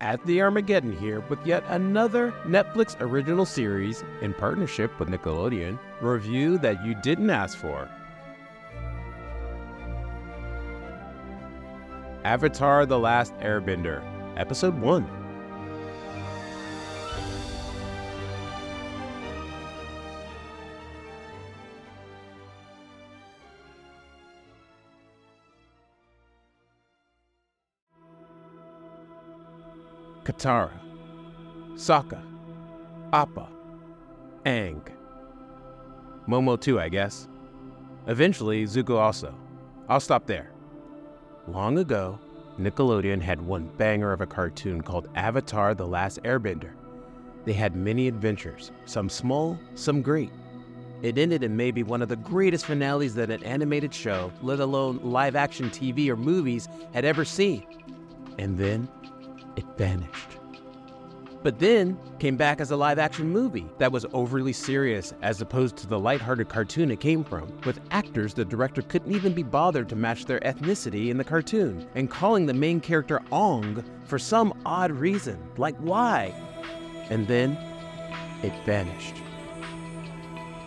at the Armageddon here with yet another Netflix original series in partnership with Nickelodeon review that you didn't ask for. Avatar The Last Airbender, Episode 1. Katara, Sokka, Appa, Aang. Momo too, I guess. Eventually, Zuko also. I'll stop there. Long ago, Nickelodeon had one banger of a cartoon called Avatar The Last Airbender. They had many adventures, some small, some great. It ended in maybe one of the greatest finales that an animated show, let alone live action TV or movies, had ever seen. And then it vanished. But then came back as a live action movie that was overly serious as opposed to the lighthearted cartoon it came from, with actors the director couldn't even be bothered to match their ethnicity in the cartoon, and calling the main character Ong for some odd reason. Like, why? And then it vanished.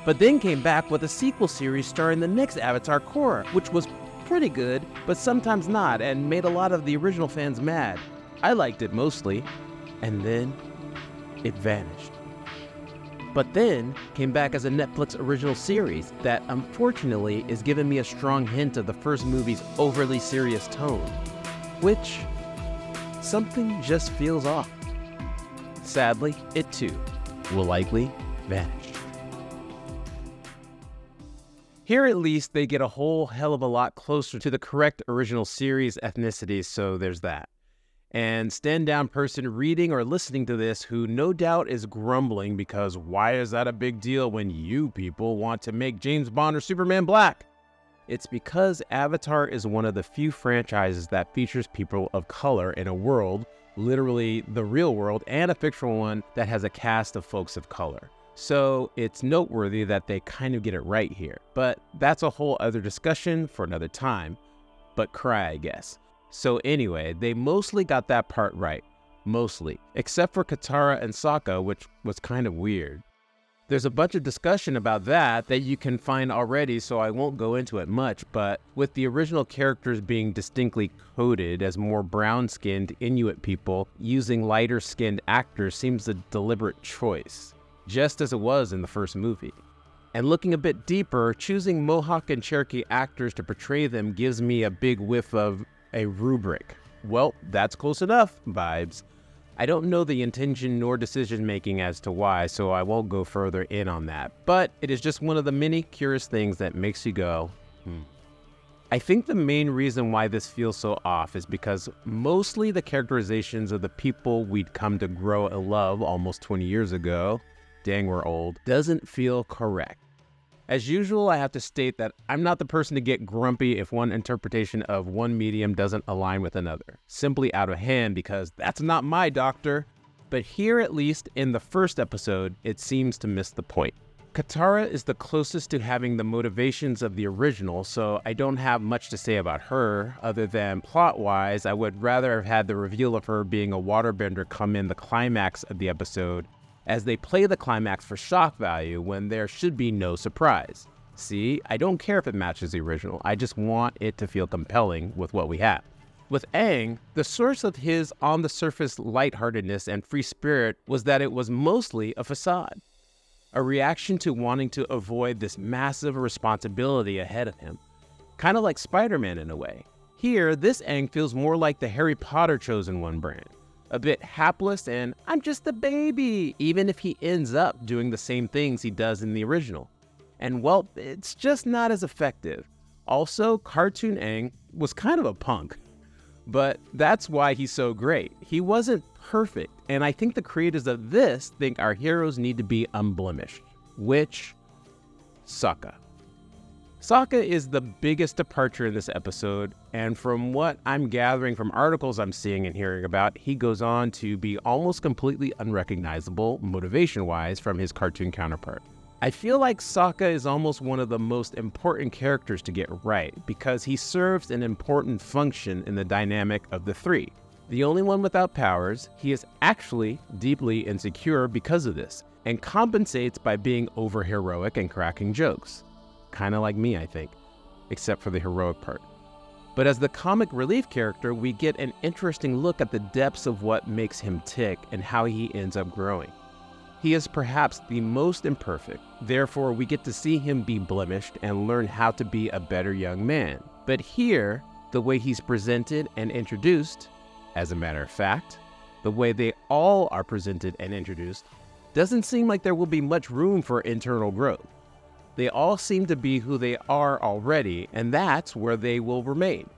But then came back with a sequel series starring the next Avatar Korra, which was pretty good, but sometimes not, and made a lot of the original fans mad. I liked it mostly, and then it vanished. But then came back as a Netflix original series that unfortunately is giving me a strong hint of the first movie's overly serious tone, which something just feels off. Sadly, it too will likely vanish. Here, at least, they get a whole hell of a lot closer to the correct original series ethnicity, so there's that and stand down person reading or listening to this who no doubt is grumbling because why is that a big deal when you people want to make James Bond or Superman black? It's because Avatar is one of the few franchises that features people of color in a world, literally the real world, and a fictional one that has a cast of folks of color. So it's noteworthy that they kind of get it right here. But that's a whole other discussion for another time. But cry, I guess. So, anyway, they mostly got that part right. Mostly. Except for Katara and Sokka, which was kind of weird. There's a bunch of discussion about that that you can find already, so I won't go into it much. But with the original characters being distinctly coded as more brown skinned Inuit people, using lighter skinned actors seems a deliberate choice, just as it was in the first movie. And looking a bit deeper, choosing Mohawk and Cherokee actors to portray them gives me a big whiff of a rubric. Well, that's close enough vibes. I don't know the intention nor decision making as to why, so I won't go further in on that. But it is just one of the many curious things that makes you go, hmm. I think the main reason why this feels so off is because mostly the characterizations of the people we'd come to grow and love almost 20 years ago, dang, we're old, doesn't feel correct. As usual, I have to state that I'm not the person to get grumpy if one interpretation of one medium doesn't align with another, simply out of hand because that's not my doctor. But here, at least in the first episode, it seems to miss the point. Katara is the closest to having the motivations of the original, so I don't have much to say about her, other than plot wise, I would rather have had the reveal of her being a waterbender come in the climax of the episode as they play the climax for shock value when there should be no surprise. See, I don't care if it matches the original, I just want it to feel compelling with what we have. With Aang, the source of his on the surface lightheartedness and free spirit was that it was mostly a facade, a reaction to wanting to avoid this massive responsibility ahead of him. Kind of like Spider Man in a way. Here, this Aang feels more like the Harry Potter chosen one brand a bit hapless and I'm just a baby, even if he ends up doing the same things he does in the original. And well, it's just not as effective. Also, Cartoon Aang was kind of a punk. But that's why he's so great. He wasn't perfect, and I think the creators of this think our heroes need to be unblemished, which Sokka. Sokka is the biggest departure in this episode, and from what I'm gathering from articles I'm seeing and hearing about, he goes on to be almost completely unrecognizable motivation wise from his cartoon counterpart. I feel like Sokka is almost one of the most important characters to get right because he serves an important function in the dynamic of the three. The only one without powers, he is actually deeply insecure because of this, and compensates by being over heroic and cracking jokes. Kind of like me, I think, except for the heroic part. But as the comic relief character, we get an interesting look at the depths of what makes him tick and how he ends up growing. He is perhaps the most imperfect, therefore, we get to see him be blemished and learn how to be a better young man. But here, the way he's presented and introduced, as a matter of fact, the way they all are presented and introduced, doesn't seem like there will be much room for internal growth. They all seem to be who they are already, and that's where they will remain.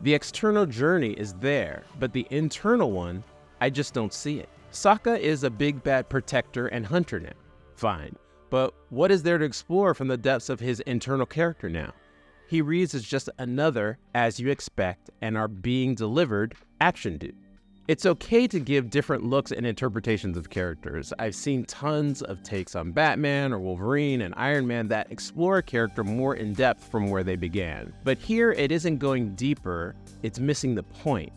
The external journey is there, but the internal one, I just don't see it. Sokka is a big bad protector and hunter now. Fine. But what is there to explore from the depths of his internal character now? He reads as just another, as you expect, and are being delivered action dude. It's okay to give different looks and interpretations of characters. I've seen tons of takes on Batman or Wolverine and Iron Man that explore a character more in depth from where they began. But here it isn't going deeper, it's missing the point.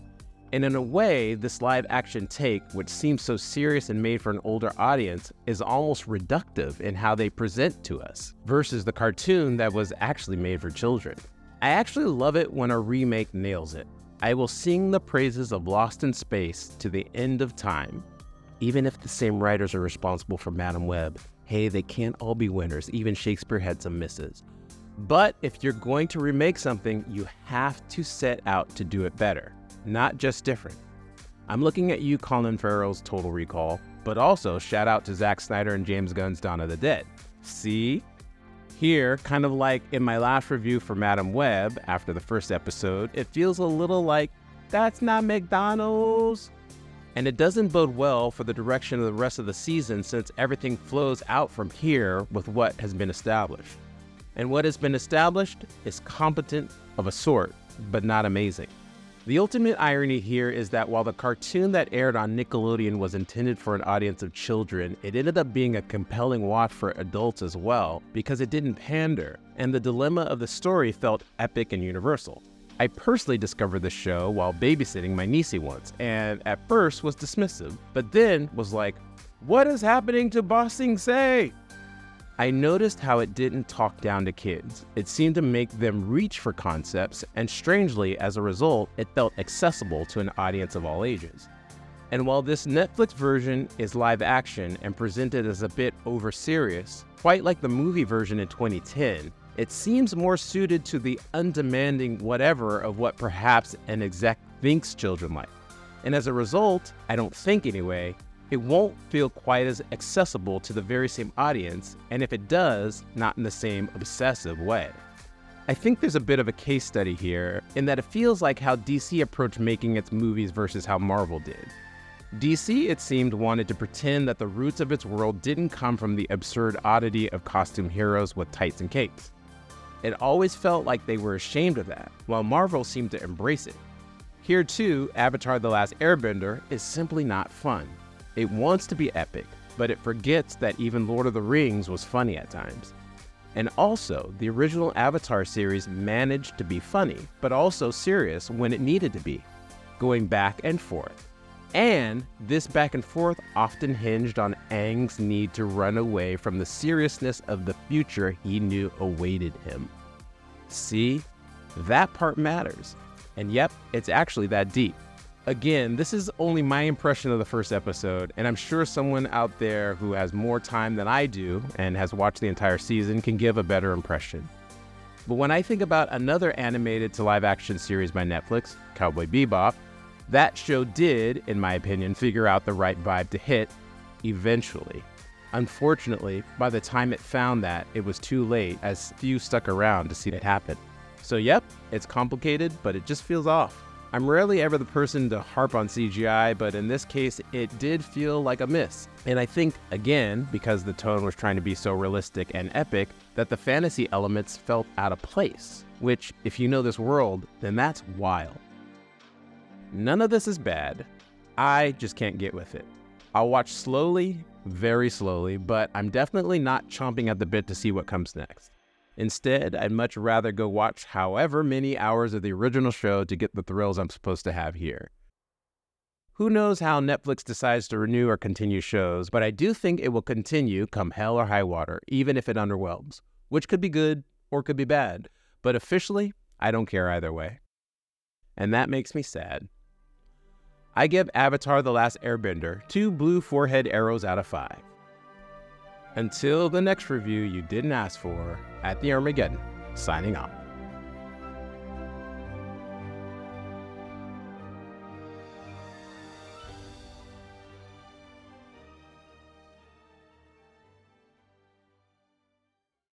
And in a way, this live action take, which seems so serious and made for an older audience, is almost reductive in how they present to us, versus the cartoon that was actually made for children. I actually love it when a remake nails it. I will sing the praises of Lost in Space to the end of time. Even if the same writers are responsible for Madame Web, hey, they can't all be winners. Even Shakespeare had some misses. But if you're going to remake something, you have to set out to do it better, not just different. I'm looking at you, Colin Farrell's Total Recall, but also shout out to Zack Snyder and James Gunn's Dawn of the Dead. See? Here, kind of like in my last review for Madame Web after the first episode, it feels a little like, that's not McDonald's. And it doesn't bode well for the direction of the rest of the season since everything flows out from here with what has been established. And what has been established is competent of a sort, but not amazing. The ultimate irony here is that while the cartoon that aired on Nickelodeon was intended for an audience of children, it ended up being a compelling watch for adults as well because it didn't pander, and the dilemma of the story felt epic and universal. I personally discovered the show while babysitting my niecey once, and at first was dismissive, but then was like, What is happening to Ba Sing Se? I noticed how it didn't talk down to kids. It seemed to make them reach for concepts, and strangely, as a result, it felt accessible to an audience of all ages. And while this Netflix version is live action and presented as a bit over serious, quite like the movie version in 2010, it seems more suited to the undemanding whatever of what perhaps an exec thinks children like. And as a result, I don't think anyway, it won't feel quite as accessible to the very same audience, and if it does, not in the same obsessive way. I think there's a bit of a case study here in that it feels like how DC approached making its movies versus how Marvel did. DC, it seemed, wanted to pretend that the roots of its world didn't come from the absurd oddity of costume heroes with tights and capes. It always felt like they were ashamed of that, while Marvel seemed to embrace it. Here, too, Avatar The Last Airbender is simply not fun. It wants to be epic, but it forgets that even Lord of the Rings was funny at times. And also, the original Avatar series managed to be funny, but also serious when it needed to be, going back and forth. And this back and forth often hinged on Aang's need to run away from the seriousness of the future he knew awaited him. See, that part matters. And yep, it's actually that deep again, this is only my impression of the first episode, and I'm sure someone out there who has more time than I do and has watched the entire season can give a better impression. But when I think about another animated to live action series by Netflix, Cowboy Bebop, that show did, in my opinion, figure out the right vibe to hit eventually. Unfortunately, by the time it found that, it was too late, as few stuck around to see it happen. So, yep, it's complicated, but it just feels off. I'm rarely ever the person to harp on CGI, but in this case, it did feel like a miss. And I think, again, because the tone was trying to be so realistic and epic, that the fantasy elements felt out of place. Which, if you know this world, then that's wild. None of this is bad. I just can't get with it. I'll watch slowly, very slowly, but I'm definitely not chomping at the bit to see what comes next. Instead, I'd much rather go watch however many hours of the original show to get the thrills I'm supposed to have here. Who knows how Netflix decides to renew or continue shows, but I do think it will continue come hell or high water, even if it underwhelms, which could be good or could be bad. But officially, I don't care either way. And that makes me sad. I give Avatar The Last Airbender two blue forehead arrows out of five. Until the next review you didn't ask for, at the Armageddon, signing off.